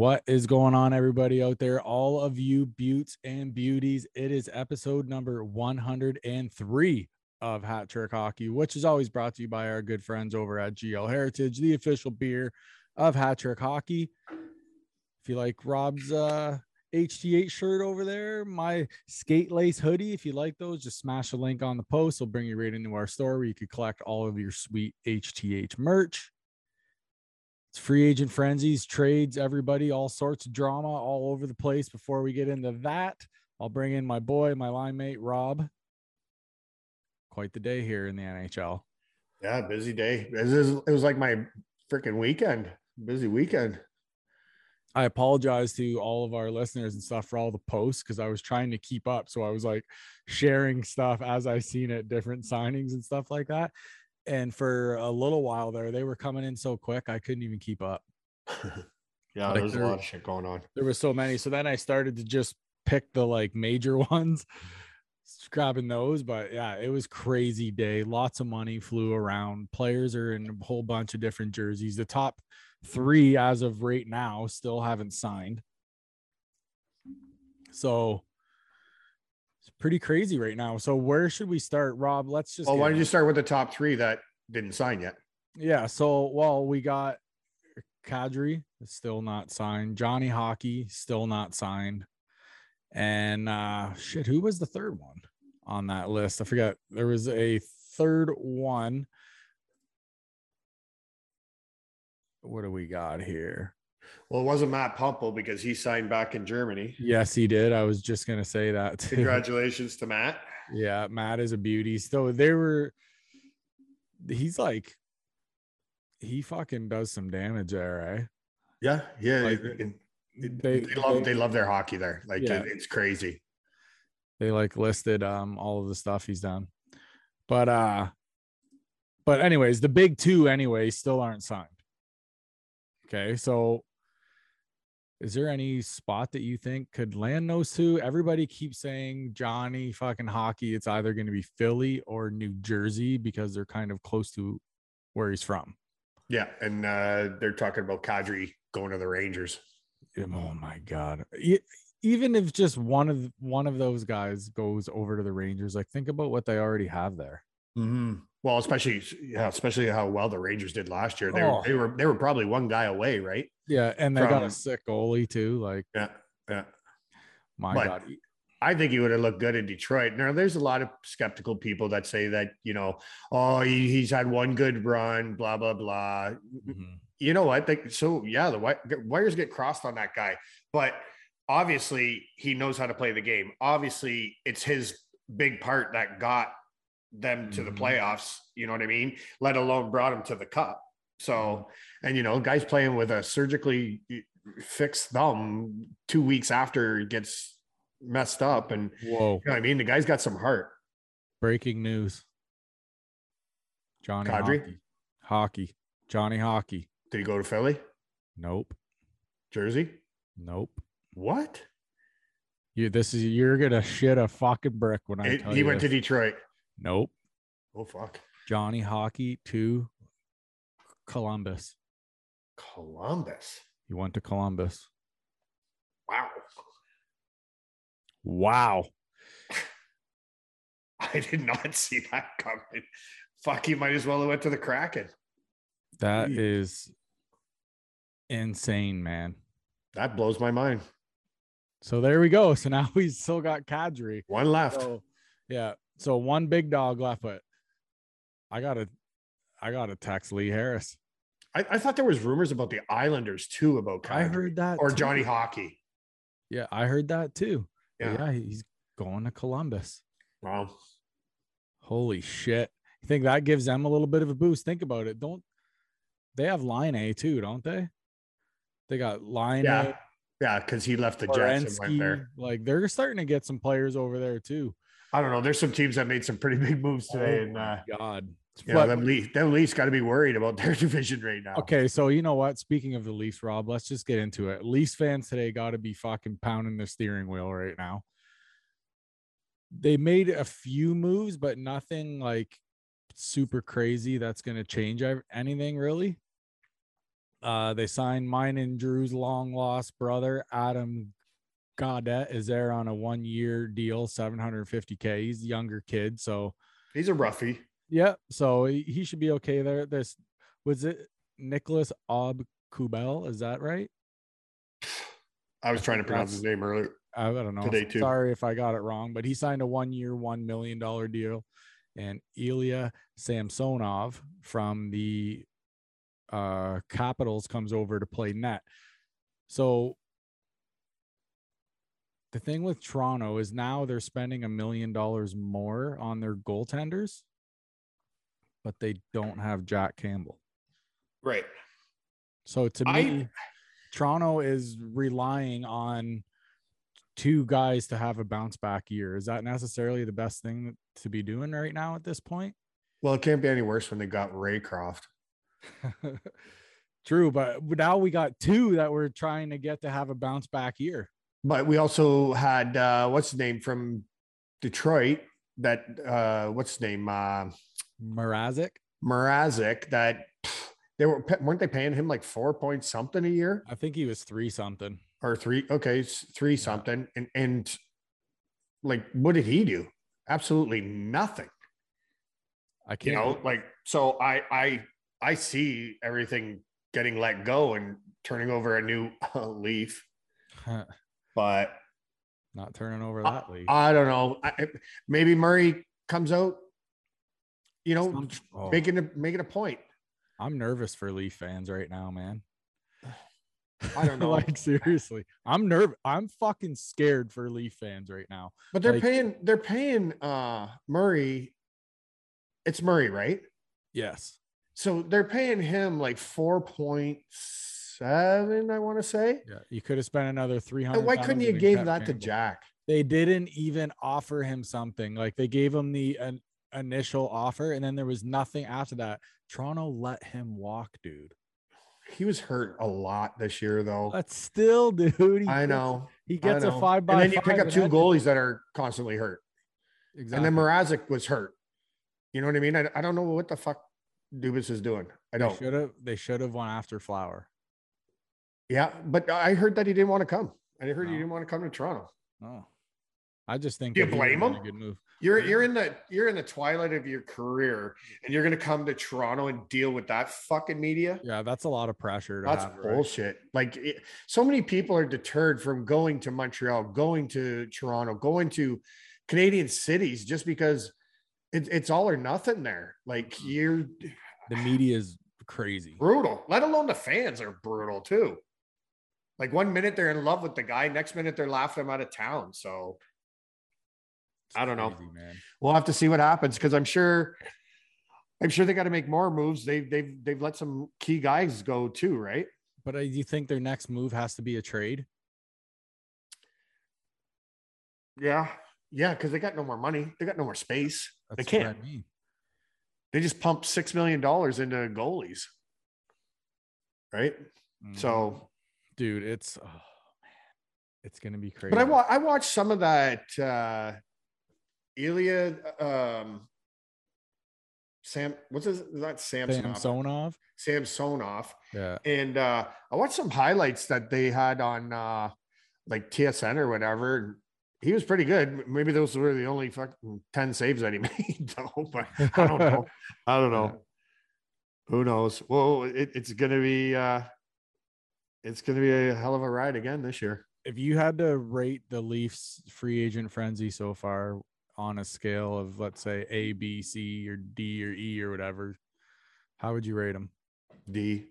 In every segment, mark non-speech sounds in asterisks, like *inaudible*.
What is going on, everybody out there? All of you buttes and beauties. It is episode number 103 of Hat Trick Hockey, which is always brought to you by our good friends over at GL Heritage, the official beer of Hat Trick Hockey. If you like Rob's uh, HTH shirt over there, my skate lace hoodie, if you like those, just smash a link on the post. We'll bring you right into our store where you could collect all of your sweet HTH merch. It's free agent frenzies, trades, everybody, all sorts of drama all over the place. Before we get into that, I'll bring in my boy, my line mate, Rob. Quite the day here in the NHL. Yeah, busy day. It was, it was like my freaking weekend. Busy weekend. I apologize to all of our listeners and stuff for all the posts because I was trying to keep up. So I was like sharing stuff as I seen it, different signings and stuff like that and for a little while there, they were coming in so quick I couldn't even keep up. *laughs* yeah, like there was there, a lot of shit going on. There was so many. So then I started to just pick the like major *laughs* ones, grabbing those. But yeah, it was crazy day. Lots of money flew around. Players are in a whole bunch of different jerseys. The top three, as of right now, still haven't signed. So pretty crazy right now. So where should we start, Rob? Let's just. Well, why don't you start with the top three that didn't sign yet? Yeah. So well, we got Kadri still not signed. Johnny Hockey still not signed. And uh shit, who was the third one on that list? I forget. There was a third one. What do we got here? Well, it wasn't Matt Pumple because he signed back in Germany. Yes, he did. I was just gonna say that. Too. Congratulations to Matt. Yeah, Matt is a beauty. So they were. He's like, he fucking does some damage there, right? Yeah, yeah. Like, they, they love they, they, love their hockey there. Like yeah. it's crazy. They like listed um all of the stuff he's done, but uh, but anyways, the big two anyway still aren't signed. Okay, so is there any spot that you think could land those two? Everybody keeps saying Johnny fucking hockey. It's either going to be Philly or New Jersey because they're kind of close to where he's from. Yeah, and uh, they're talking about Kadri going to the Rangers. Oh my god! Even if just one of one of those guys goes over to the Rangers, like think about what they already have there. Mm-hmm. Well, especially yeah, especially how well the Rangers did last year. They, oh. were, they were they were probably one guy away, right? Yeah, and they From, got a sick goalie too. Like yeah, yeah. My but God. I think he would have looked good in Detroit. Now, there's a lot of skeptical people that say that, you know, oh, he, he's had one good run, blah, blah, blah. Mm-hmm. You know what? They, so, yeah, the wires get crossed on that guy. But obviously, he knows how to play the game. Obviously, it's his big part that got them to the mm-hmm. playoffs, you know what I mean? Let alone brought them to the cup. So, mm-hmm. and you know, guys playing with a surgically fixed thumb two weeks after it gets messed up. And whoa, you know I mean? The guy's got some heart. Breaking news. Johnny Kadri? Hockey. Hockey. Johnny Hockey. Did he go to Philly? Nope. Jersey? Nope. What? You this is you're gonna shit a fucking brick when I it, he went this. to Detroit. Nope. Oh fuck. Johnny Hockey to Columbus. Columbus. He went to Columbus. Wow. Wow. *laughs* I did not see that coming. Fuck, he might as well have went to the Kraken. That Jeez. is insane, man. That blows my mind. So there we go. So now *laughs* we still got Kadri. One left. So, yeah. So one big dog left, but I gotta I gotta text Lee Harris. I, I thought there was rumors about the Islanders too about Kadri, I heard that or too. Johnny Hockey. Yeah, I heard that too. Yeah. yeah, he's going to Columbus. Wow. Holy shit. You think that gives them a little bit of a boost? Think about it. Don't they have Laine too, don't they? They got line yeah. A. Yeah, because he left the Jets and went there. Like they're starting to get some players over there too. I don't know. There's some teams that made some pretty *laughs* big moves today, oh and uh, God, you know, them Leafs, them Leafs got to be worried about *laughs* their division right now. Okay, so you know what? Speaking of the Leafs, Rob, let's just get into it. Leafs fans today got to be fucking pounding the steering wheel right now. They made a few moves, but nothing like super crazy that's going to change anything really. Uh, they signed mine and Drew's long lost brother, Adam Gaudette, is there on a one year deal, 750K. He's a younger kid. So he's a roughie. Yeah. So he, he should be okay there. This was it Nicholas Ob Kubel. Is that right? *sighs* I was trying to pronounce his name earlier. I don't know. Today too. Sorry if I got it wrong, but he signed a one year, $1 million deal. And Ilya Samsonov from the uh, Capitals comes over to play net. So the thing with Toronto is now they're spending a million dollars more on their goaltenders, but they don't have Jack Campbell. Right. So to me, I... Toronto is relying on two guys to have a bounce back year. Is that necessarily the best thing to be doing right now at this point? Well, it can't be any worse when they got Raycroft. *laughs* True, but now we got two that we're trying to get to have a bounce back year. But we also had uh what's the name from Detroit that uh what's his name uh Mrazek. Mrazek that they were weren't they paying him like four point something a year? I think he was three something or three. Okay, three yeah. something, and and like what did he do? Absolutely nothing. I can't. You know, like so. I I I see everything getting let go and turning over a new uh, *laughs* leaf, *laughs* but not turning over that I, leaf. I don't know. I, maybe Murray comes out. You know, oh. making a making a point. I'm nervous for Leaf fans right now, man. I don't *laughs* know. like seriously, I'm nervous. I'm fucking scared for Leaf fans right now. But they're like, paying. They're paying uh Murray. It's Murray, right? Yes. So they're paying him like four point seven. I want to say. Yeah, you could have spent another three hundred. Why couldn't you give that to Jack? They didn't even offer him something. Like they gave him the uh, initial offer, and then there was nothing after that. Toronto let him walk, dude. He was hurt a lot this year, though. But still, *laughs* dude. I know. He gets know. a five by. And then you pick up two goalies that are constantly hurt. Exactly. And then Mrazek was hurt. You know what I mean? I, I don't know what the fuck Dubas is doing. I don't. Should have. They should have won after Flower. Yeah, but I heard that he didn't want to come. And I heard no. he didn't want to come to Toronto. Oh, I just think. Do you blame him? good move. You're you're in the you're in the twilight of your career, and you're gonna come to Toronto and deal with that fucking media. Yeah, that's a lot of pressure. that's have, bullshit. Right? Like it, so many people are deterred from going to Montreal, going to Toronto, going to Canadian cities just because it, it's all or nothing there. Like you're the media is crazy, brutal. Let alone the fans are brutal too. Like one minute they're in love with the guy, next minute they're laughing him out of town. So I don't know, man. We'll have to see what happens because I'm sure, I'm sure they got to make more moves. They've they've they've let some key guys go too, right? But uh, do you think their next move has to be a trade? Yeah, yeah, because they got no more money. They got no more space. That's they can't. I mean. They just pumped six million dollars into goalies, right? Mm-hmm. So, dude, it's oh, man, it's gonna be crazy. But I wa- I watched some of that. uh Ilya um Sam what's his not Samsonov. Samsonov. Samsonov. Yeah. And uh I watched some highlights that they had on uh like TSN or whatever. He was pretty good. Maybe those were the only fucking 10 saves that he *laughs* made, though. But I don't know. *laughs* I don't know. Who knows? Well, it, it's gonna be uh it's gonna be a hell of a ride again this year. If you had to rate the Leafs free agent frenzy so far, on a scale of let's say A, B, C, or D or E or whatever, how would you rate them? D.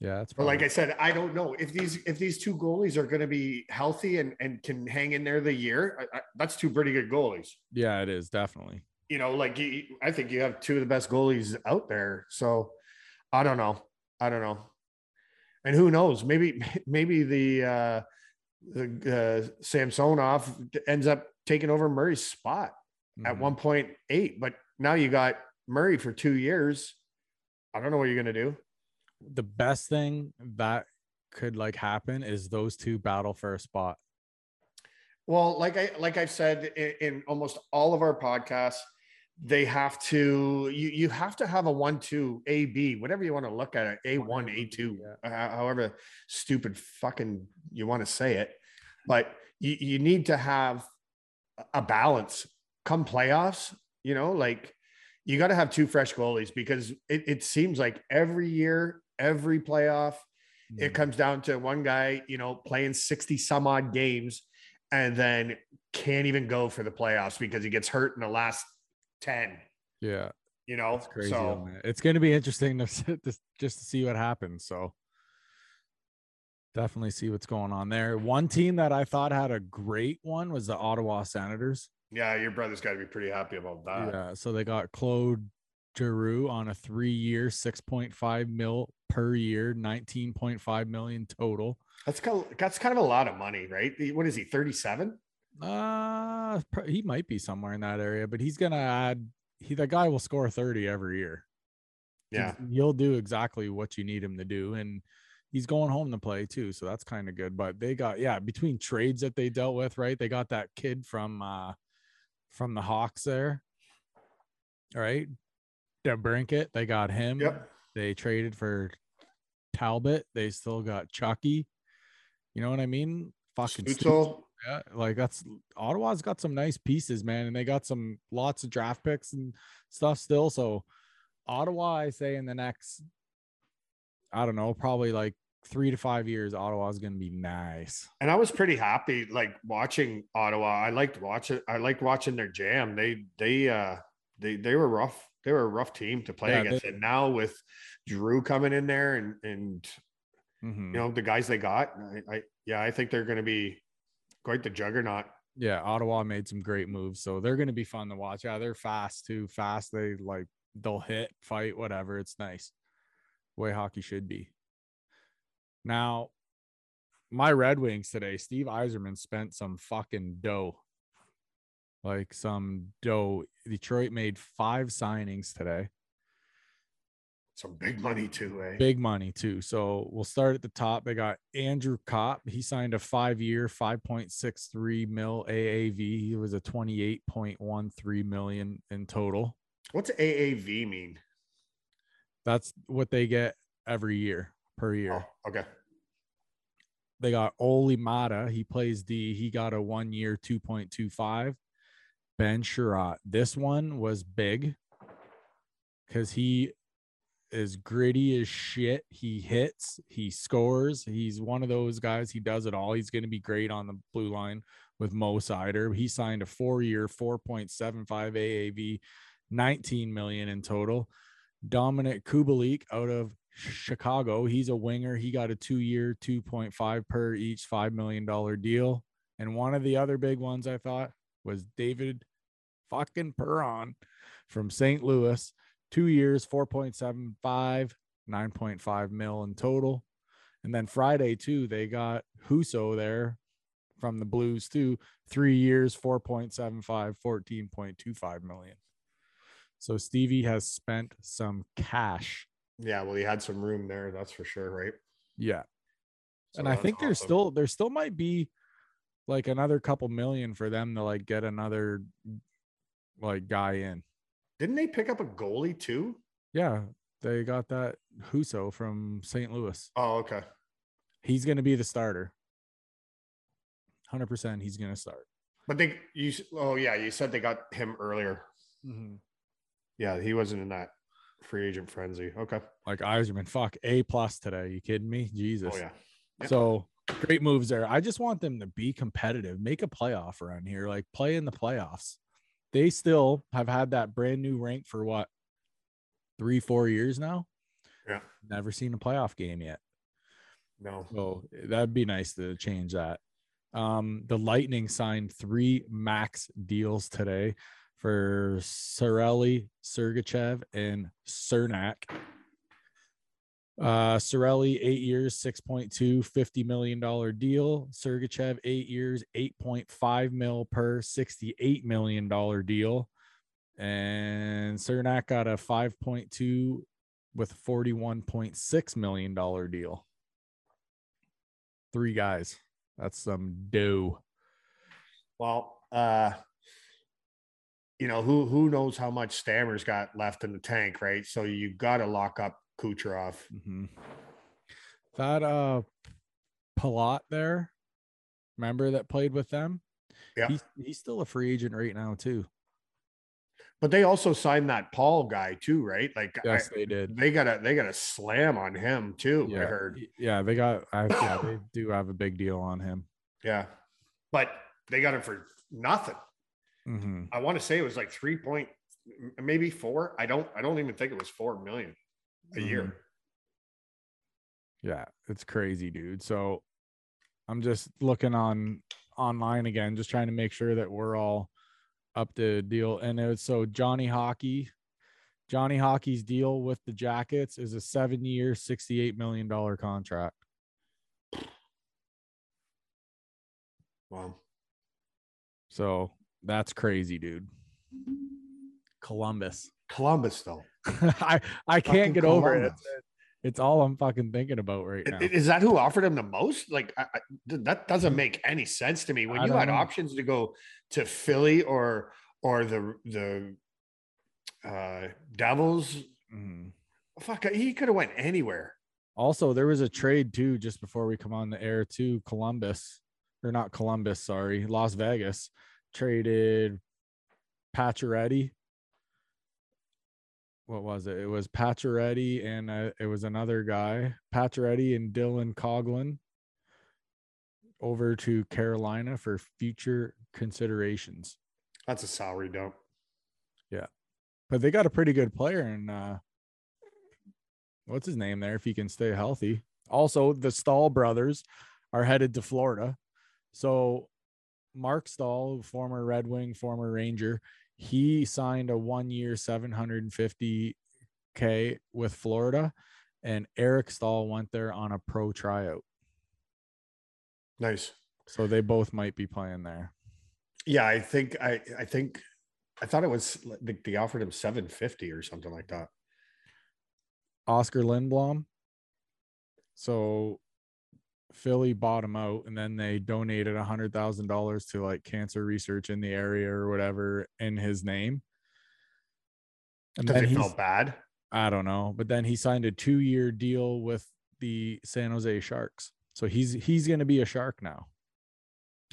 Yeah, that's probably- like I said, I don't know if these if these two goalies are going to be healthy and and can hang in there the year. I, I, that's two pretty good goalies. Yeah, it is definitely. You know, like you, I think you have two of the best goalies out there. So I don't know. I don't know. And who knows? Maybe *laughs* maybe the uh uh, Samsonov ends up taking over Murray's spot mm-hmm. at 1.8. But now you got Murray for two years. I don't know what you're going to do. The best thing that could like happen is those two battle for a spot. Well, like I like I've said in, in almost all of our podcasts, they have to you you have to have a one two A B whatever you want to look at it A one A two yeah. however stupid fucking you want to say it, but you you need to have a balance come playoffs. You know, like you got to have two fresh goalies because it, it seems like every year, every playoff, mm-hmm. it comes down to one guy, you know, playing 60 some odd games and then can't even go for the playoffs because he gets hurt in the last 10. Yeah. You know, it's crazy. So, it's going to be interesting *laughs* to, to just to see what happens. So definitely see what's going on there. One team that I thought had a great one was the Ottawa Senators. Yeah, your brother's got to be pretty happy about that. Yeah, so they got Claude Giroux on a three-year, six point five mil per year, nineteen point five million total. That's kind of, that's kind of a lot of money, right? What is he? Thirty-seven. Uh, he might be somewhere in that area, but he's gonna add. He the guy will score thirty every year. Yeah, he'll do exactly what you need him to do, and he's going home to play too, so that's kind of good. But they got yeah, between trades that they dealt with, right? They got that kid from uh from the Hawks there. All right. DeBrincat, they got him. Yep. They traded for Talbot. They still got Chucky. You know what I mean? Fucking Yeah, like that's Ottawa's got some nice pieces, man, and they got some lots of draft picks and stuff still. So Ottawa, I say in the next, I don't know, probably like three to five years, Ottawa is going to be nice. And I was pretty happy, like watching Ottawa. I liked watching. I liked watching their jam. They they uh they they were rough. They were a rough team to play yeah, against. They, and now with Drew coming in there and and mm-hmm. you know the guys they got, I, I yeah, I think they're going to be quite the juggernaut. Yeah, Ottawa made some great moves, so they're going to be fun to watch. Yeah, they're fast too. Fast. They like they'll hit, fight, whatever. It's nice. way hockey should be. Now, my Red Wings today, Steve Yzerman spent some fucking dough. Like some dough. Detroit made five signings today. Some big money too, eh? Big money too. So we'll start at the top. They got Andrew Copp. He signed a five-year, 5.63 mil AAV. He was a 28.13 million in total. What's AAV mean? That's what they get every year per year. Oh, okay. They got Olli Maatta. He plays D. He got a one year 2.25. Ben Chiarot. This one was big because he is gritty as shit. He hits, he scores. He's one of those guys. He does it all. He's going to be great on the blue line with Mo Seider. He signed a four year, 4.75 AAV, 19 million in total. Dominik Kubalik out of Chicago. He's a winger. He got a two year, 2.5 per each, $5 million deal. And one of the other big ones I thought was David fucking Perron from St. Louis. Two years, 4.75, 9.5 mil in total. And then Friday, too, they got Husso there from the Blues, too. Three years, 4.75, 14.25 million. So Stevie has spent some cash yeah, well, he had some room there, that's for sure, right? Yeah. So and I think awesome. there's still there still might be like another couple million for them to like get another like guy in. Didn't they pick up a goalie too? Yeah, they got that Husso from St. Louis. Oh, okay. He's going to be the starter. 100% he's going to start. But they you oh yeah, you said they got him earlier. Mm-hmm. Yeah, he wasn't in that free agent frenzy. Okay. Like Yzerman, fuck A plus today. You kidding me? Jesus. Oh yeah. yeah. So great moves there. I just want them to be competitive, make a playoff around here, like play in the playoffs. They still have had that brand new rank for what three, four years now. Yeah. Never seen a playoff game yet. No. So that'd be nice to change that. Um, the Lightning signed three max deals today for Cirelli, Sergachev, and Cernak. Uh, Cirelli, eight years, 6.2, $50 million deal. Sergachev, eight years, 8.5 mil per $68 million deal. And Cernak got a 5.2 with $41.6 million deal. Three guys. That's some dough. Well, uh, you know, who who knows how much Stammer's got left in the tank, right? So you got to lock up Kucherov. Mm-hmm. That uh, Palat there, remember that played with them? Yeah, he's, he's still a free agent right now too. But they also signed that Paul guy too, right? Like yes, I, they did. They got a they got a slam on him too. Yeah. I heard. Yeah, they got. I, yeah, they do have a big deal on him. Yeah, but they got him for nothing. Mm-hmm. I want to say it was like three point, maybe four. I don't. I don't even think it was four million a mm-hmm. year. Yeah, it's crazy, dude. So I'm just looking on online again, just trying to make sure that we're all up to deal. And it was so Johnny Hockey, Johnny Hockey's deal with the Jackets is a seven year, $68 million contract. Wow. So that's crazy, dude. Columbus. Columbus, though. *laughs* I I can't get over it. It's all I'm fucking thinking about right now. Is that who offered him the most? Like I, I, that doesn't mm. make any sense to me. When you had know. options to go to Philly or or the the uh Devils, mm. fuck, he could have went anywhere. Also, there was a trade too just before we come on the air to Columbus or not Columbus, sorry, Las Vegas traded Pacioretty what was it? It was Pacioretty and uh, it was another guy, Pacioretty and Dylan Coghlan, over to Carolina for future considerations. That's a salary dump. Yeah. But they got a pretty good player and uh what's his name there if he can stay healthy. Also, the Staal brothers are headed to Florida. So Marc Staal, former Red Wing, former Ranger, he signed a one year 750k with Florida, and Eric Staal went there on a pro tryout. Nice. So they both might be playing there. Yeah, I think I I think I thought it was they offered him 750 or something like that. Oskar Lindblom. So Philly bought him out and then they donated a hundred thousand dollars to like cancer research in the area or whatever in his name. And then he felt bad. I don't know, but then he signed a two-year deal with the San Jose Sharks, so he's he's going to be a Shark now.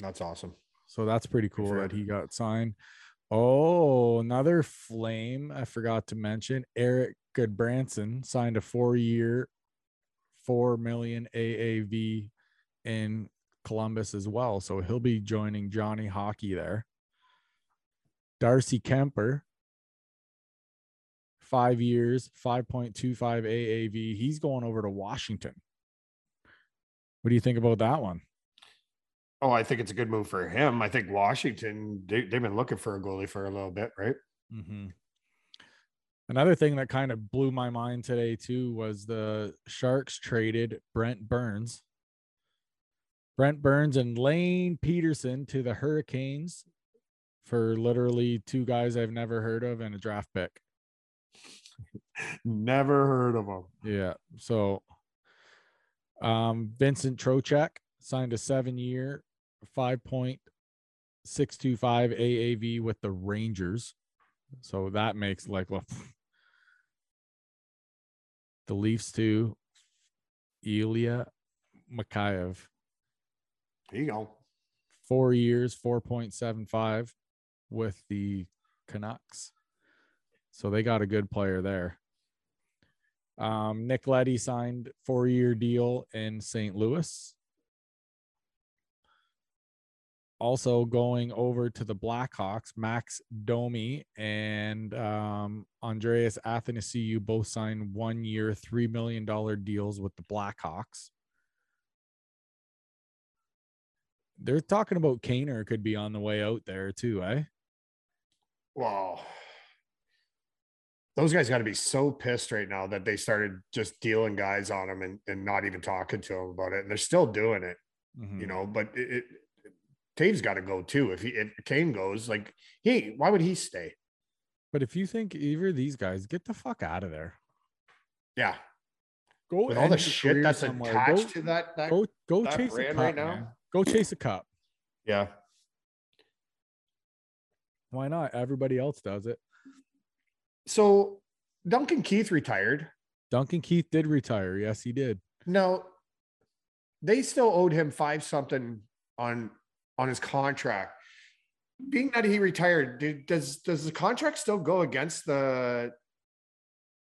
That's awesome. So that's pretty cool that he got signed. Oh, another flame I forgot to mention. Erik Gudbranson signed a four-year, four million AAV in Columbus as well. So he'll be joining Johnny Hockey there. Darcy Kuemper, five years, 5.25 AAV. He's going over to Washington. What do you think about that one? Oh, I think it's a good move for him. I think Washington, they, have been looking for a goalie for a little bit, right? Mm-hmm. Another thing that kind of blew my mind today, too, was the Sharks traded Brent Burns Brent Burns and Lane Pederson to the Hurricanes for literally two guys I've never heard of and a draft pick. never heard of them. Yeah. So um Vincent Trocheck signed a seven year, 5.625 AAV with the Rangers. So that makes like *laughs* the Leafs to Ilya Mikheyev you go. Four years, 4.75 with the Canucks. So they got a good player there. Um, Nick Leddy signed four year deal in St. Louis. Also going over to the Blackhawks, Max Domi and um, Andreas Athanasiou both signed one year, $3 million deals with the Blackhawks. They're talking about Kaner could be on the way out there too, eh? Wow. Those guys got to be so pissed right now that they started just dealing guys on them and, and not even talking to them about it. And they're still doing it, mm-hmm. you know, but it, it Tave's got to go too. If he, if Kane goes, like, hey, why would he stay? But if you think either of these guys, get the fuck out of there. Yeah. Go with all the shit that's somewhere. attached go, to that, that go go that chase a cup right now. Man. Go chase a cop. Yeah. Why not? Everybody else does it. So Duncan Keith retired. Duncan Keith did retire. Yes, he did. No, they still owed him five something on on his contract. Being that he retired, did, does does the contract still go against the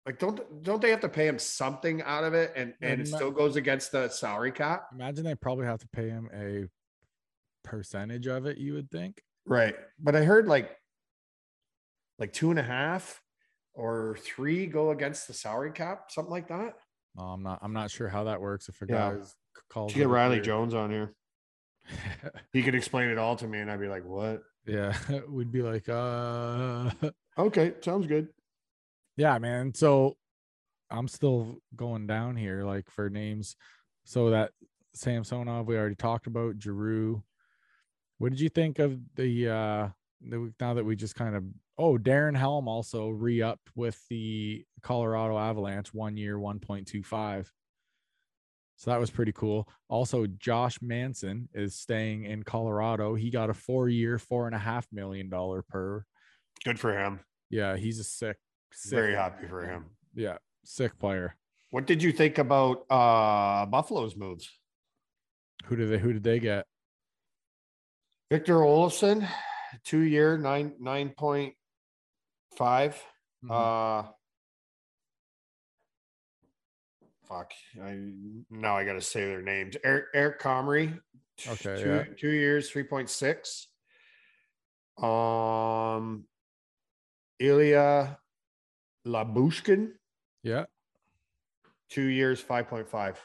like don't don't they have to pay him something out of it and and it still goes against the salary cap? Imagine they probably have to pay him a percentage of it, you would think. Right. But I heard like like two and a half or three go against the salary cap, something like that. No, I'm not I'm not sure how that works if a yeah. guy's called. get Riley Jones on here. *laughs* he could explain it all to me and I'd be like, what? Yeah. *laughs* We'd be like, uh *laughs* okay, sounds good. Yeah, man. So I'm still going down here like for names. So that Samsonov we already talked about, Giroux. What did you think of the uh the, now that we just kind of oh Darren Helm also re-upped with the Colorado Avalanche one year 1.25 so that was pretty cool. Also, Josh Manson is staying in Colorado. He got a four year, four and a half million dollar per. Good for him. Yeah, he's a sick, sick very happy for him. Yeah, sick player. What did you think about uh Buffalo's moves? Who did they who did they get? Victor Olofsson, two year, nine nine point five. Mm-hmm. Uh fuck. I now I got to say their names. Eric, Eric Comrie. Okay. Two, yeah. two years, three point six. Um, Ilya Lyubushkin. Yeah. Two years, five point five.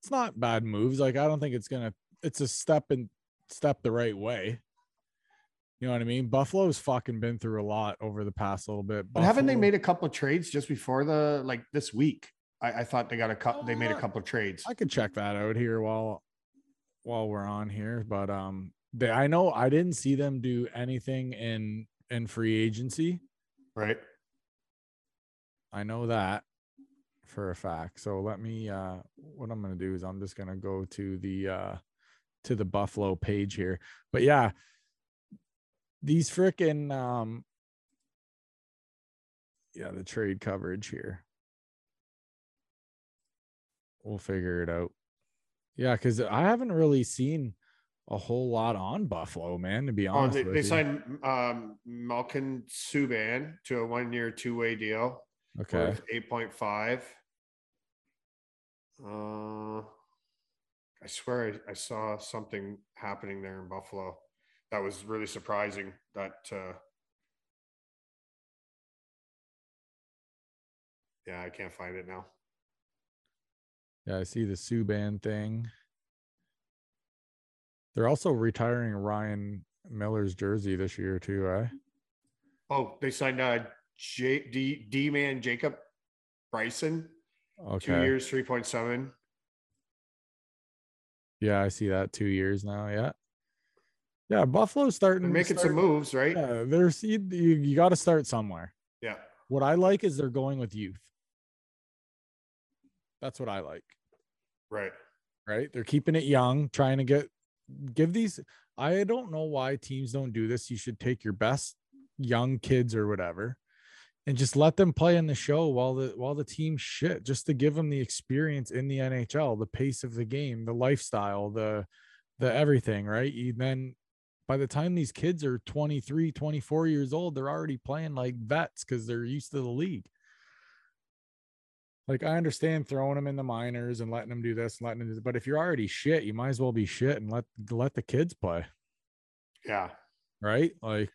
It's not bad moves. Like I don't think it's gonna. It's a step and step the right way. You know what I mean? Buffalo's fucking been through a lot over the past little bit. Buffalo, but haven't they made a couple of trades just before the like this week? I, I thought they got a couple. They made a uh, couple of trades. I could check that out here while while we're on here, but um, they I know I didn't see them do anything in in free agency. Right. I know that for a fact. So let me uh what I'm gonna do is I'm just gonna go to the uh to the Buffalo page here. But yeah, these freaking um yeah, the trade coverage here we'll figure it out. Yeah, because I haven't really seen a whole lot on Buffalo, man. To be oh, honest, oh, they, they signed um, Malcolm Subban to a one-year, two-way deal. Okay, eight point five. Uh, I swear I, I, saw something happening there in Buffalo that was really surprising. That uh, yeah, I can't find it now. Yeah, I see the Subban thing. They're also retiring Ryan Miller's jersey this year too, eh? Oh, they signed uh J D D man Jacob Bryson. Okay. Two years, three point seven. Yeah, I see that two years now. Yeah. Yeah, Buffalo's starting they're making some moves, right? Yeah, there's you, you, you got to start somewhere. Yeah. What I like is they're going with youth. That's what I like. Right. Right. They're keeping it young, trying to get give these. I don't know why teams don't do this. You should take your best young kids or whatever and just let them play in the show while the while the team shit just to give them the experience in the NHL, the pace of the game, the lifestyle, the the everything, right? You then by the time these kids are 23, 24 years old, they're already playing like vets because they're used to the league like I understand throwing them in the minors and letting them do this and letting them do this, but if you're already shit, you might as well be shit and let let the kids play. Yeah. Right? Like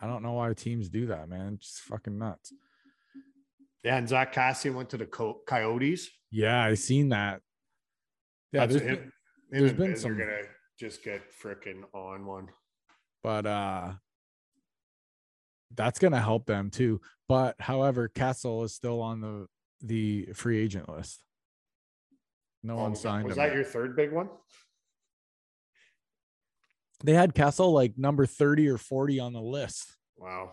I don't know why teams do that, man. It's just fucking nuts. Yeah, and Zack Kassian went to the Coyotes. Yeah, I seen that. Yeah, That's there's him, been, there's been some They're gonna just get freaking on one. But uh that's gonna help them too. But however, Kessel is still on the the free agent list. No oh, one signed was him. that your third big one? They had Kessel like number 30 or 40 on the list. Wow.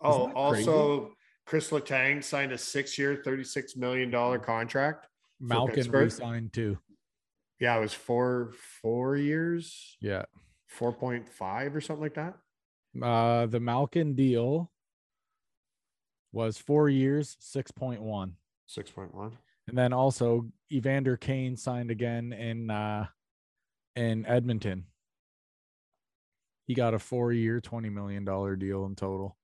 Oh, also Chris Letang signed a six-year, $36 million contract. Malkin re-signed too. Yeah, it was four four years. Yeah. 4.5 or something like that. Uh, the Malkin deal was four years, 6.1. 6.1. And then also Evander Kane signed again in uh in Edmonton. He got a four year, $20 million deal in total.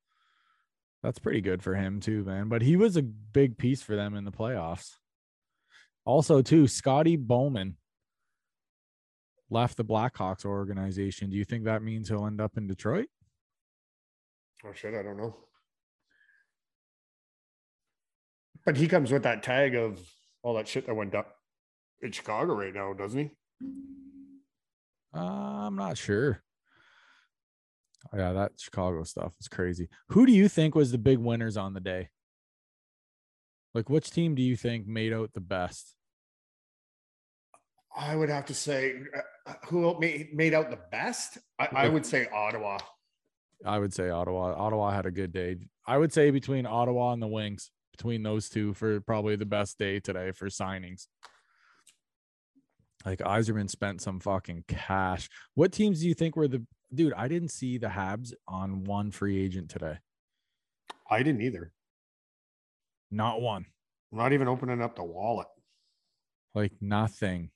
That's pretty good for him too, man. But he was a big piece for them in the playoffs. Also, too, Scotty Bowman left the Blackhawks organization. Do you think that means he'll end up in Detroit? Oh shit, I don't know. But he comes with that tag of all that shit that went up in Chicago right now, doesn't he? Uh, I'm not sure. Oh, yeah, that Chicago stuff is crazy. Who do you think was the big winners on the day? Like, which team do you think made out the best? I would have to say uh, who made, made out the best. I, I would say Ottawa. I would say Ottawa. Ottawa had a good day. I would say between Ottawa and the Wings, between those two for probably the best day today for signings. Like Yzerman spent some fucking cash. What teams do you think were the dude? I didn't see the Habs on one free agent today. I didn't either. Not one. not even opening up the wallet. Like nothing.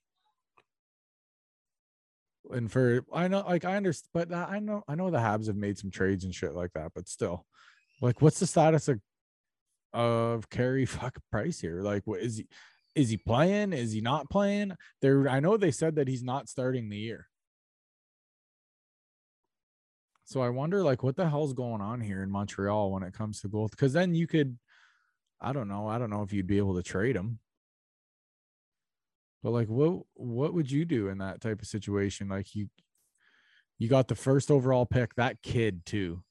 And for I know, like I understand, but I know I know the Habs have made some trades and shit like that, but still, like, what's the status of of Carey *laughs* fuck Price here? Like, what is he? Is he playing? Is he not playing? There, I know they said that he's not starting the year. So I wonder, like, what the hell's going on here in Montreal when it comes to gold? Because then you could, I don't know, I don't know if you'd be able to trade him. But like, what what would you do in that type of situation? Like, you you got the first overall pick, that kid too.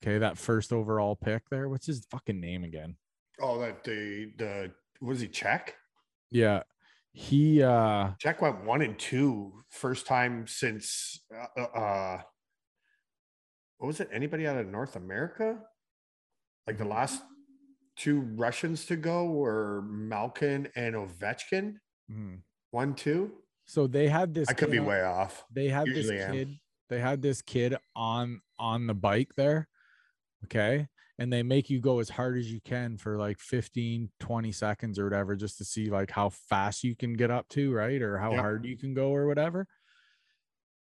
Okay, that first overall pick there. What's his fucking name again? Oh, that the the was he check? Yeah. He uh Jack went one and two first time since uh, uh, uh was it? Anybody out of North America? Like the last two Russians to go were Malkin and Ovechkin. mhm. One, two. so they had this I could be on- way off. they had this Usually am. kid they had this kid on on the bike there okay and they make you go as hard as you can for like 15 20 seconds or whatever just to see like how fast you can get up to right or how Yep. hard you can go or whatever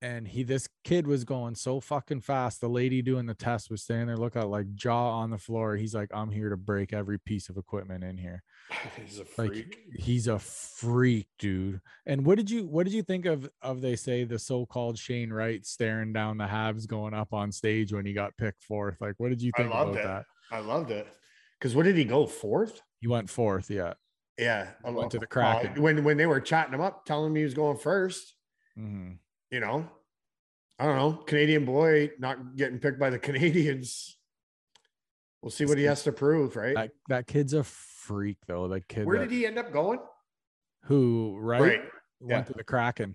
and he this kid was going so fucking fast the lady doing the test was standing there look at like jaw on the floor he's like i'm here to break every piece of equipment in here *laughs* He's a like freak. he's a freak dude and what did you what did you think of of they say the so-called shane wright staring down the Habs going up on stage when he got picked fourth like what did you I think loved about it. that I loved it. Because what did he go fourth? he went fourth yeah Yeah, I Went to the uh, when when they were chatting him up, telling him he was going first. Mhm. You know, I don't know. Canadian boy not getting picked by the *laughs* Canadians. We'll see what he has to prove, right? that, that kid's a freak though that kid Where that- did he end up going? who right, Right, went yeah. to the kraken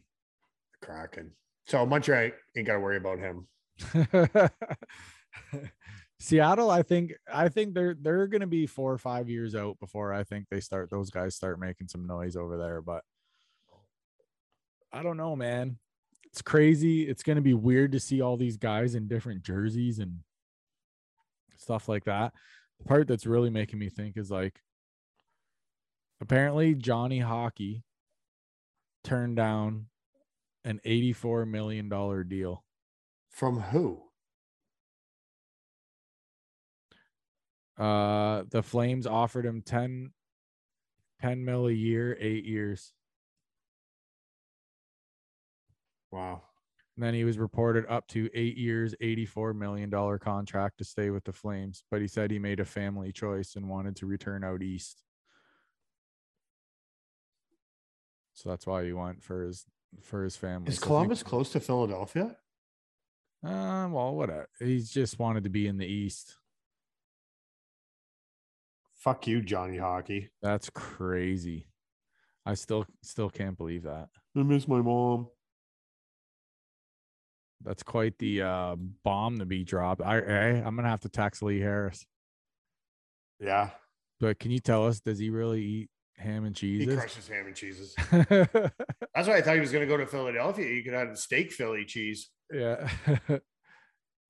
The Kraken. So Montreal ain't got to worry about him. *laughs* Seattle, I think I think they're they're gonna be four or five years out before I think they start those guys start making some noise over there. But I don't know, man. It's crazy. It's gonna be weird to see all these guys in different jerseys and stuff like that. The part that's really making me think is like apparently Johnny Hockey turned down an $84 million deal. From who? Uh, the Flames offered him 10, 10 mil a year, eight years. Wow. And then he was reported up to eight years, $84 million contract to stay with the Flames. But he said he made a family choice and wanted to return out east. So that's why he went for his for his family. Is So I think- Columbus close to Philadelphia? Uh, well, whatever. He's just wanted to be in the east. Fuck you, Johnny Hockey. That's crazy. I still still can't believe that. I miss my mom. That's quite the uh, bomb to be dropped. I, I I'm gonna have to text Lee Harris. Yeah. But can you tell us, does he really eat ham and cheese? He crushes ham and cheeses. *laughs* That's why I thought he was going to go to Philadelphia. You could have steak Philly cheese. yeah. *laughs*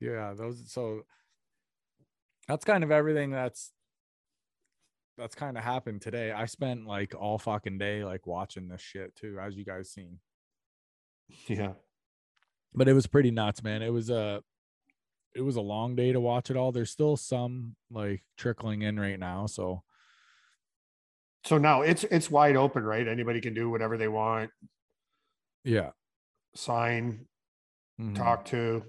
yeah, those so that's kind of everything that's that's kind of happened today. I spent like all fucking day like watching this shit too, as you guys seen. Yeah. But it was pretty nuts, man. It was a it was a long day to watch it all. There's still some like trickling in right now, so So now it's it's wide open, right? Anybody can do whatever they want. yeah. Sign, Mhm. talk to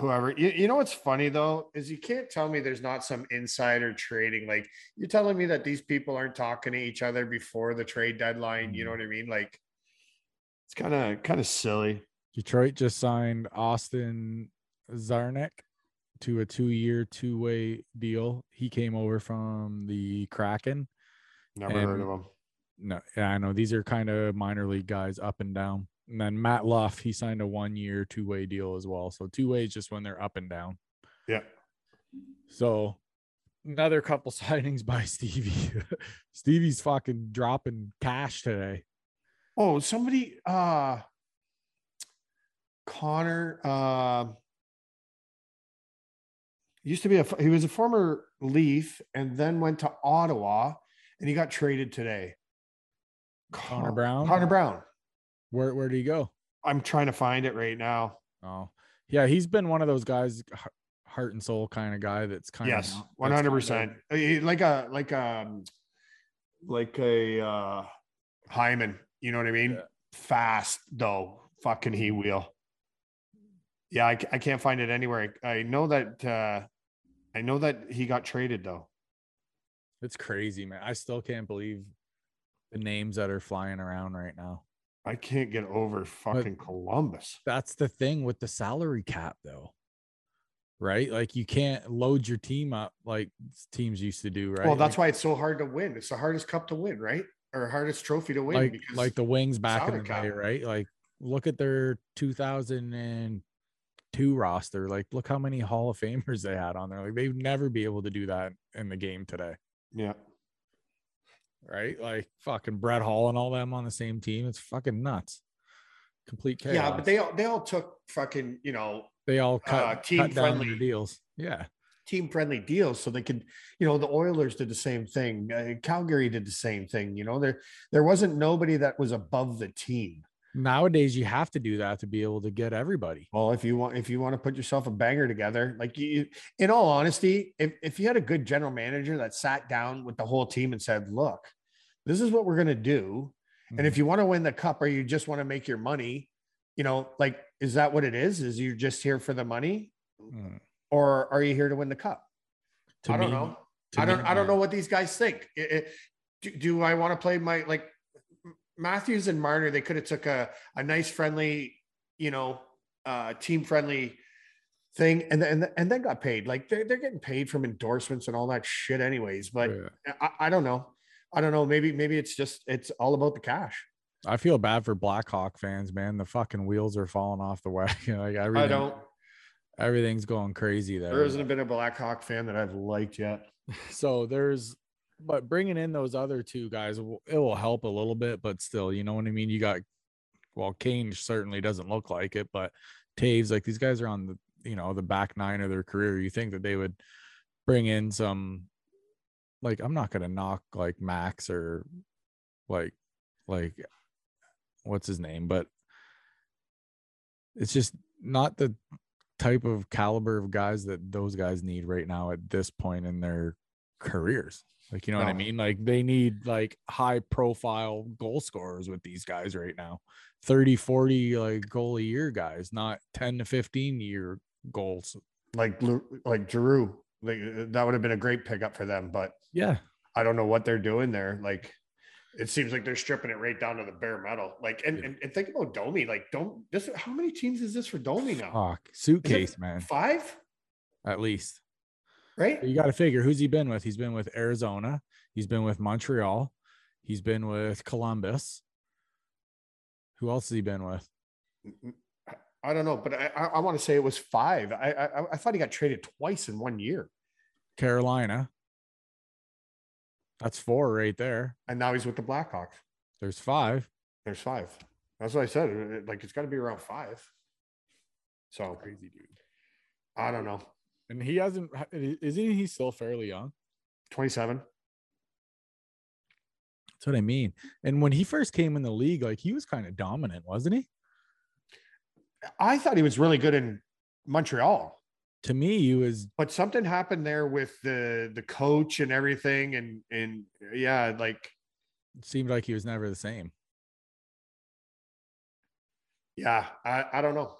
whoever. You, you know what's funny though is you can't tell me there's not some insider trading. Like you're telling me that these people aren't talking to each other before the trade deadline. You know Mhm. what I mean? Like it's kind of kind of silly. Detroit just signed Austin Czarnik to a two-year, two-way deal. He came over from the Kraken. Never heard of them. No, yeah, I know these are kind of minor league guys up and down. And then Matt Luff, he signed a one-year, two-way deal as well. So two ways just when they're up and down. Yeah. So another couple *laughs* signings by Stevie. *laughs* Stevie's fucking dropping cash today. Oh, somebody uh Connor uh used to be a he was a former Leaf and then went to Ottawa and he got traded today. Connor Con- Brown? Connor Brown. Where where do he go? I'm trying to find it right now. Oh, yeah, he's been one of those guys, heart and soul kind of guy. That's kind of yes, of one hundred percent. Like a like a like a uh Hyman. You know what I mean? Yeah. Fast though, fucking he wheel. Yeah, I, I can't find it anywhere. I, I know that uh I know that he got traded though. It's crazy, man. I still can't believe the names that are flying around right now. I can't get over fucking Columbus. That's the thing with the salary cap, though. Right? Like you can't load your team up like teams used to do, right? Well, that's like, why it's so hard to win. It's the hardest cup to win, right? Or hardest trophy to win like like the wings back in the cap. day, right? Like look at their 2002 roster. Like look how many Hall of Famers they had on there. Like they'd never be able to do that in the game today. yeah. right? Like fucking Brett Hull and all them on the same team. It's fucking nuts. Complete chaos. Yeah, but they all they all took fucking, you know, they all cut, uh, cut team down their friendly. deals. Yeah. team friendly deals so they could you know the oilers did the same thing uh, calgary did the same thing you know there there wasn't nobody that was above the team Nowadays you have to do that to be able to get everybody. well if you want if you want to put yourself a banger together like you in all honesty if, if you had a good general manager that sat down with the whole team and said look this is what we're going to do and if you want to win the cup or you just want to make your money you know like is that what it is is you just here for the money Mm. or are you here to win the cup To I don't me- know. I don't. me, I don't know what these guys think. It- it- do, do I want to play my like Matthews and Marner? They could have took a a nice friendly, you know, uh, team friendly thing, and then and then got paid. Like they're they're getting paid from endorsements and all that shit, anyways. But yeah. I, I don't know. I don't know. Maybe maybe it's just it's all about the cash. I feel bad for Blackhawk fans, man. The fucking wheels are falling off the *laughs* wagon. Like I don't. everything's going crazy there. There hasn't been a Blackhawk fan that I've liked yet. *laughs* so there's but bringing in those other two guys it will help a little bit but still you know what i mean you got well kane certainly doesn't look like it but Toews like these guys are on the you know the back nine of their career you think that they would bring in some like i'm not gonna knock like max or like like what's his name but it's just not the type of caliber of guys that those guys need right now at this point in their careers. Like, you know what I mean? Like they need like high profile goal scorers with these guys right now. 30, 40 like goal a year guys, not 10 to 15 year goals. Like like Giroux. Like that would have been a great pickup for them, but Yeah. I don't know what they're doing there. Like, it seems like they're stripping it right down to the bare metal. Like, and, Yeah. and, and think about Domi. Like, don't this. How many teams is this for Domi now? Fuck. Suitcase, man. Five, At least. Right? You got to figure who's he been with? He's been with Arizona. He's been with Montreal. He's been with Columbus. Who else has he been with? Mm, mm, I don't know, but I, I, I want to say it was five. I, I I thought he got traded twice in one year. Carolina. That's four right there. and now he's with the Blackhawks. There's five. There's five. That's what I said. Like it's got to be around five. So Crazy dude. I don't know. And he hasn't. Isn't he still fairly young? 27. That's what I mean. And when he first came in the league, like he was kind of dominant, wasn't he? I thought he was really good in Montreal, To me, he was. but something happened there with the the coach and everything, and and yeah, like it Seemed like he was never the same. yeah, I I don't know.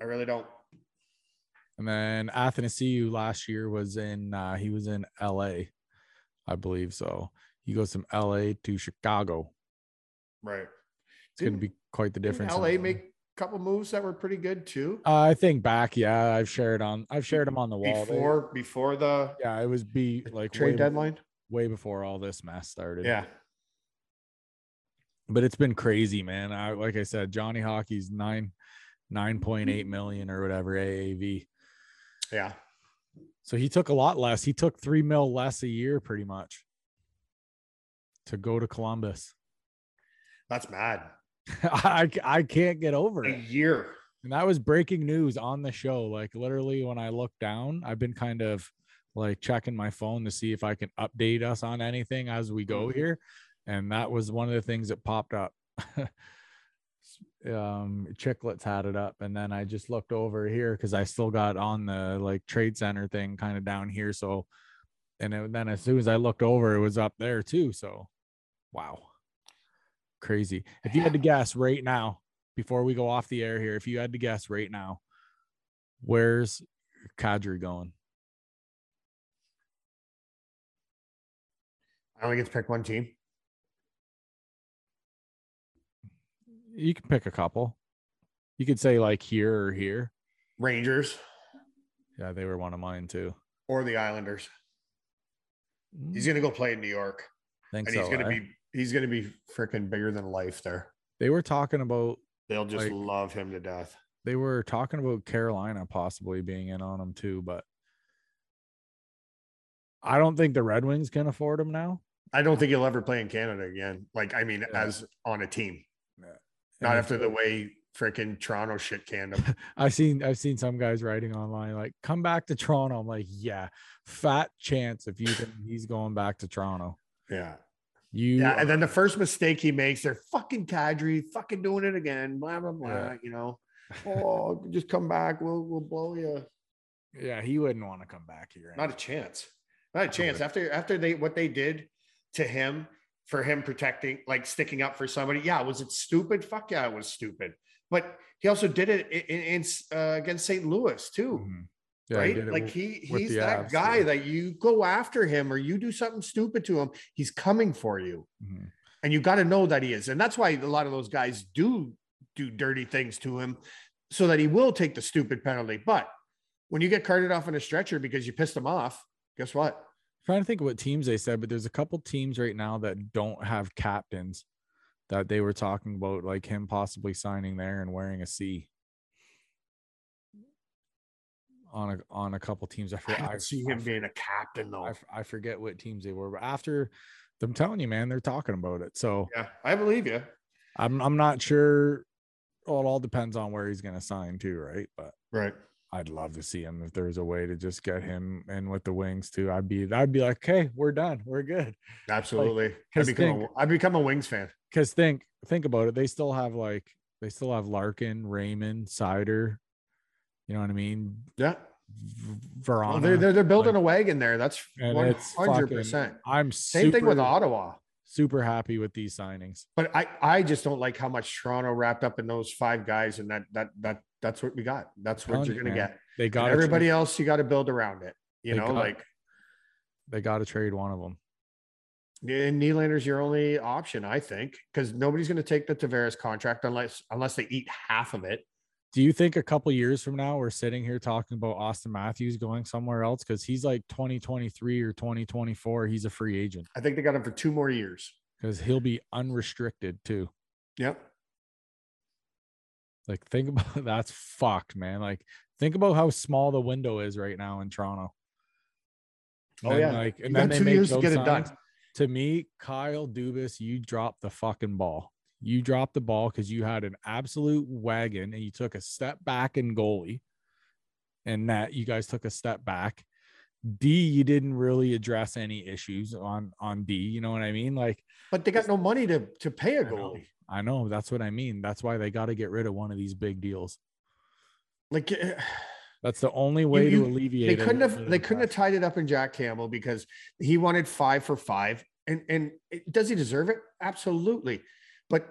I really don't. And then Athanasiu last year was in. uh He was in L.A. I believe so. He goes from L.A. to Chicago. Right. It's going to be quite the difference. LA the- make a couple moves that were pretty good too. Uh, I think back, yeah, I've shared on. I've shared them on the wall. Before before the yeah, it was be like trade deadline. way before all this mess started. Yeah. but it's been crazy, man. I like I said, Johnny Hockey's nine nine point eight *laughs* million or whatever AAV. Yeah. So he took a lot less. He took three mil less a year, pretty much, to go to Columbus. That's mad. *laughs* I I can't get over A it. A year. And that was breaking news on the show. Like literally, when I look down, I've been kind of like checking my phone to see if I can update us on anything as we go Mhm. here. And that was one of the things that popped up. *laughs* um Chiclets had it up and then i just looked over here because i still got on the like trade center thing kind of down here so and it, then as soon as i looked over it was up there too so wow. Crazy. If you had to guess right now before we go off the air here if you had to guess right now where's kadri going? I only get to pick one team. You can pick a couple you could say like here or here Rangers yeah they were one of mine too or the Islanders. He's gonna go play in New York. think And so, he's gonna eh? be he's gonna be freaking bigger than life there. they were talking about They'll just Like- love him to death. they were talking about Carolina possibly being in on him too, but I don't think the Red Wings can afford him now. I don't think he'll ever play in Canada again. Like, I mean, Yeah. as on a team. And Not after the way freaking Toronto shit canned him. *laughs* I've seen I've seen some guys writing online like come back to Toronto. I'm like, yeah, fat chance if you think he's going back to Toronto. Yeah. You Yeah. And then the first mistake he makes, they're fucking Kadri, fucking doing it again. Blah, blah, blah. Yeah. You know. *laughs* Oh, just come back. We'll we'll blow you. yeah, he wouldn't want to come back here. Not a chance. Not a chance. After after they what they did to him for him protecting, like sticking up for somebody. Yeah, was it stupid? Fuck yeah, it was stupid. But he also did it in, in, uh, against St. Louis too, Mhm. Yeah, right? it Like he he's that Avs, guy too. that you go after him or you do something stupid to him, he's coming for you, Mhm. and you got to know that he is, and that's why a lot of those guys do do dirty things to him, so that he will take the stupid penalty. But when you get carted off in a stretcher because you pissed him off, guess what? Trying to think of what teams they said, but there's a couple teams right now that don't have captains that they were talking about, like him possibly signing there and wearing a C on a on a couple teams. I I forget. don't see him being a captain though. I forget what teams they were, but after I'm telling you, man, they're talking about it. So yeah, I believe you. I'm I'm not sure. Well, it all depends on where he's going to sign too, right? But Right. I'd love to see him if there's a way to just get him in with the wings too. I'd be I'd be like, okay, we're done, we're good. Absolutely. I his become a, thing- I become a Wings fan. Because think think about it, they still have like they still have Larkin, Raymond, Seider. You know what I mean? Yeah. V- Well, Veleno. they're, they're, they're building like- a wagon there. That's one hundred percent. I'm Same thing with Ottawa. Super happy with these signings. But I, I just don't like how much Toronto wrapped up in those five guys, and that that that that's what we got. That's what you're gonna man. get. They got everybody else, you got to build around it. You They know, got- like They got to trade one of them. and Nylander's your only option, I think, because nobody's going to take the Tavares contract unless unless they eat half of it. Do you think a couple years from now we're sitting here talking about Auston Matthews going somewhere else because he's like 2023 or 2024? He's a free agent I think they got him for two more years. because he'll be unrestricted too. Yep. Like think *laughs* about that's fucked, man. Like think about how small the window is right now in Toronto. Oh, then, yeah. like You and got then they two make years to get it done. to me, Kyle Dubas, you dropped the fucking ball. You dropped the ball because you had an absolute wagon and you took a step back in goalie. And that you guys took a step back. D, you didn't really address any issues on on D. You know what I mean? Like, but they got no money to to pay a goalie. I know that's what I mean. That's why they got to get rid of one of these big deals. Like eh, That's the only way you- to alleviate. they couldn't have they couldn't have tied it up in Jack Campbell because he wanted five for five. And and it- does he deserve it? Absolutely. But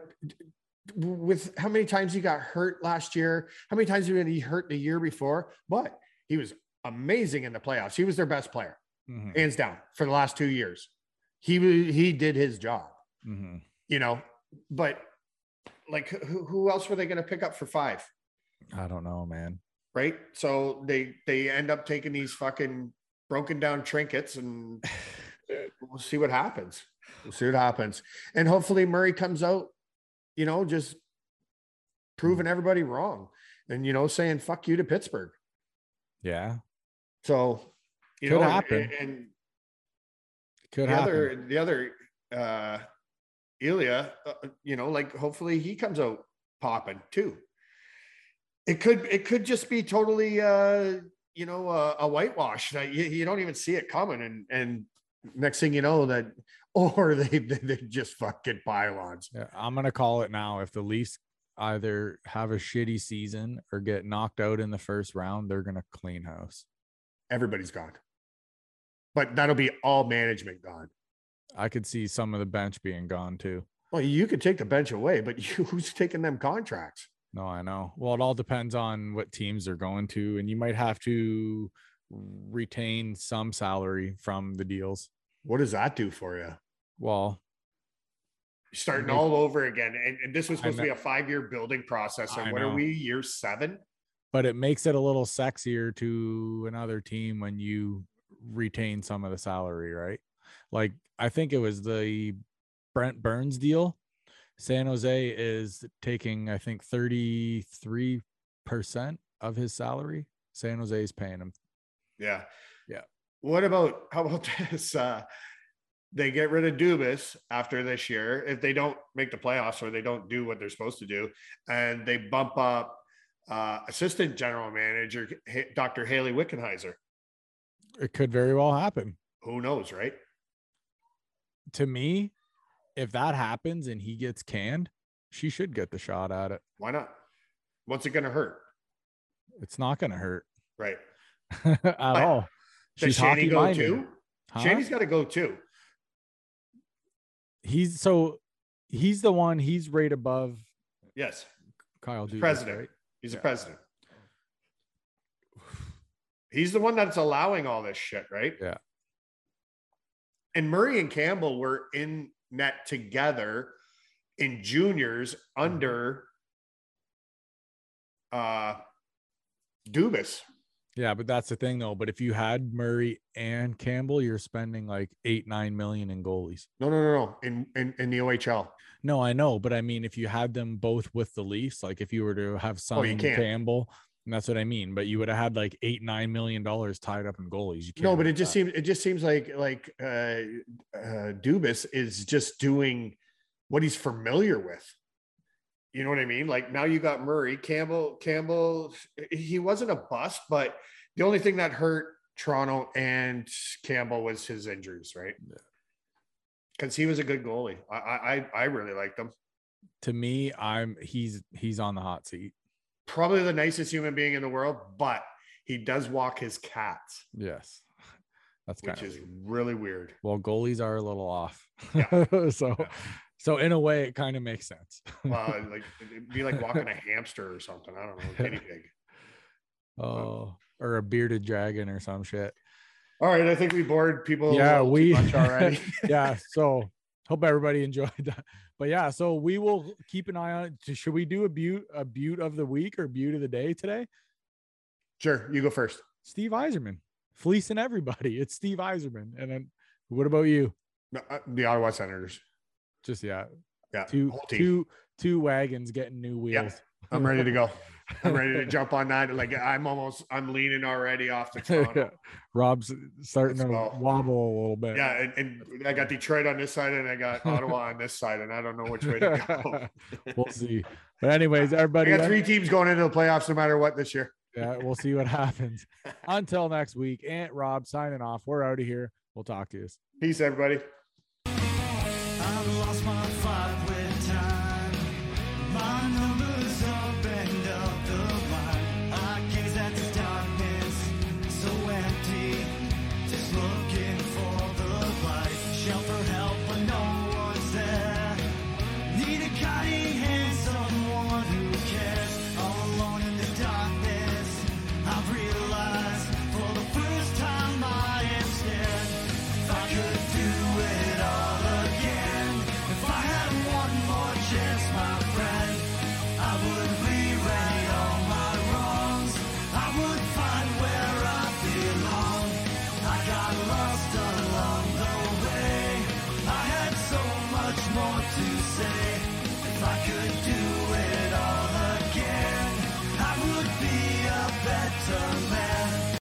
with how many times he got hurt last year, how many times did he hurt the year before? But he was amazing in the playoffs. He was their best player, Mhm, hands down, for the last two years. He he did his job, mhm. you know. But like, who, who else were they going to pick up for five? I don't know, man. right? So they they end up taking these fucking broken down trinkets, and *laughs* we'll see what happens. We'll see what happens, and hopefully Murray comes out, you know, just proving everybody wrong, and you know, saying "fuck you" to Pittsburgh. Yeah, So you Could know, and- happen. and could the happen. other the other uh Ilya, uh, you know, like hopefully he comes out popping too. It could it could just be totally uh you know uh, a whitewash that you, you don't even see it coming and and next thing you know that *laughs* or they they, they just fucking pylons. Yeah, I'm gonna call it now. If the Leafs either have a shitty season or get knocked out in the first round, they're gonna clean house. Everybody's gone. But that'll be all management gone. I could see some of the bench being gone too. Well, you could take the bench away, but *laughs* you, who's taking them contracts? No, I know. Well, it all depends on what teams they're going to, and you might have to retain some salary from the deals. What does that do for you? Well, starting Make- all over again. And, and this was I supposed to be a five year building process. I And what are we, year seven? but it makes it a little sexier to another team when you retain some of the salary, right? Like I think it was the Brent Burns deal. San Jose is taking, I think, 33% of his salary. San Jose is paying him. Yeah. Yeah. What about, how about *laughs* this? Uh, they get rid of Dubas after this year if they don't make the playoffs or they don't do what they're supposed to do, and they bump up uh, assistant general manager Dr. Hayley Wickenheiser. It could very well happen. Who knows, right? To me, if that happens and he gets canned, she should get the shot at it. Why not? What's it going to hurt? It's not going to hurt Right. *laughs* at all. Does She's Shanny go minded. too? Huh? Shanny's got to go too. he's so he's the one he's right above Yes. Kyle Dubas, president. right? He's Yeah. the president. He's the one that's allowing all this shit, right? Yeah. And Murray and Campbell were in net together in juniors under uh Dubas. Yeah, but that's the thing though. But if you had Murray and Campbell, you're spending like eight, nine million in goalies. No, no, no, no. In in, in the OHL. No, I know, but I mean, if you had them both with the Leafs, like if you were to have Oh, some can't. Campbell, and that's what I mean. But you would have had like eight, nine million dollars tied up in goalies. No, but it just that. seems it just seems like like uh, uh Dubas is just doing what he's familiar with. You know what I mean? Like now you got Murray, Campbell, Campbell. He wasn't a bust, but the only thing that hurt Toronto and Campbell was his injuries, right? Yeah. Because he was a good goalie. I I I really liked him. to me, I'm he's he's on the hot seat. Probably the nicest human being in the world, but he does walk his cats, Yes, that's kind which is really weird. well, goalies are a little off. Yeah. *laughs* so, Yeah. so in a way, it kind of makes sense. *laughs* Well, like it'd be like walking a hamster or something. I don't know, *laughs* guinea pig. oh, or a bearded dragon or some shit. All right, I think we bored people. a Yeah, we- already. yeah. So hope everybody enjoyed that. But yeah, so we will keep an eye on it. Should we do a butte a butte of the week or butte of the day today? sure, you go first. Steve Yzerman fleecing everybody. It's Steve Yzerman. And then what about you? Uh, The Ottawa Senators. Just yeah, Yeah, two two two wagons getting new wheels. I'm ready to go. *laughs* I'm ready to jump on that. Like I'm almost, I'm leaning already off the *laughs* Toronto. Rob's starting Let's to go. wobble a little bit. Yeah, and, and, I got Detroit on this side, and I got Ottawa on this side, and I don't know which way to go. *laughs* we'll see. But anyways, everybody, I got uh, three teams going into the playoffs, no matter what this year. Yeah, we'll see what happens. Until next week, Aunt Rob signing off. We're out of here. We'll talk to you. Peace, everybody.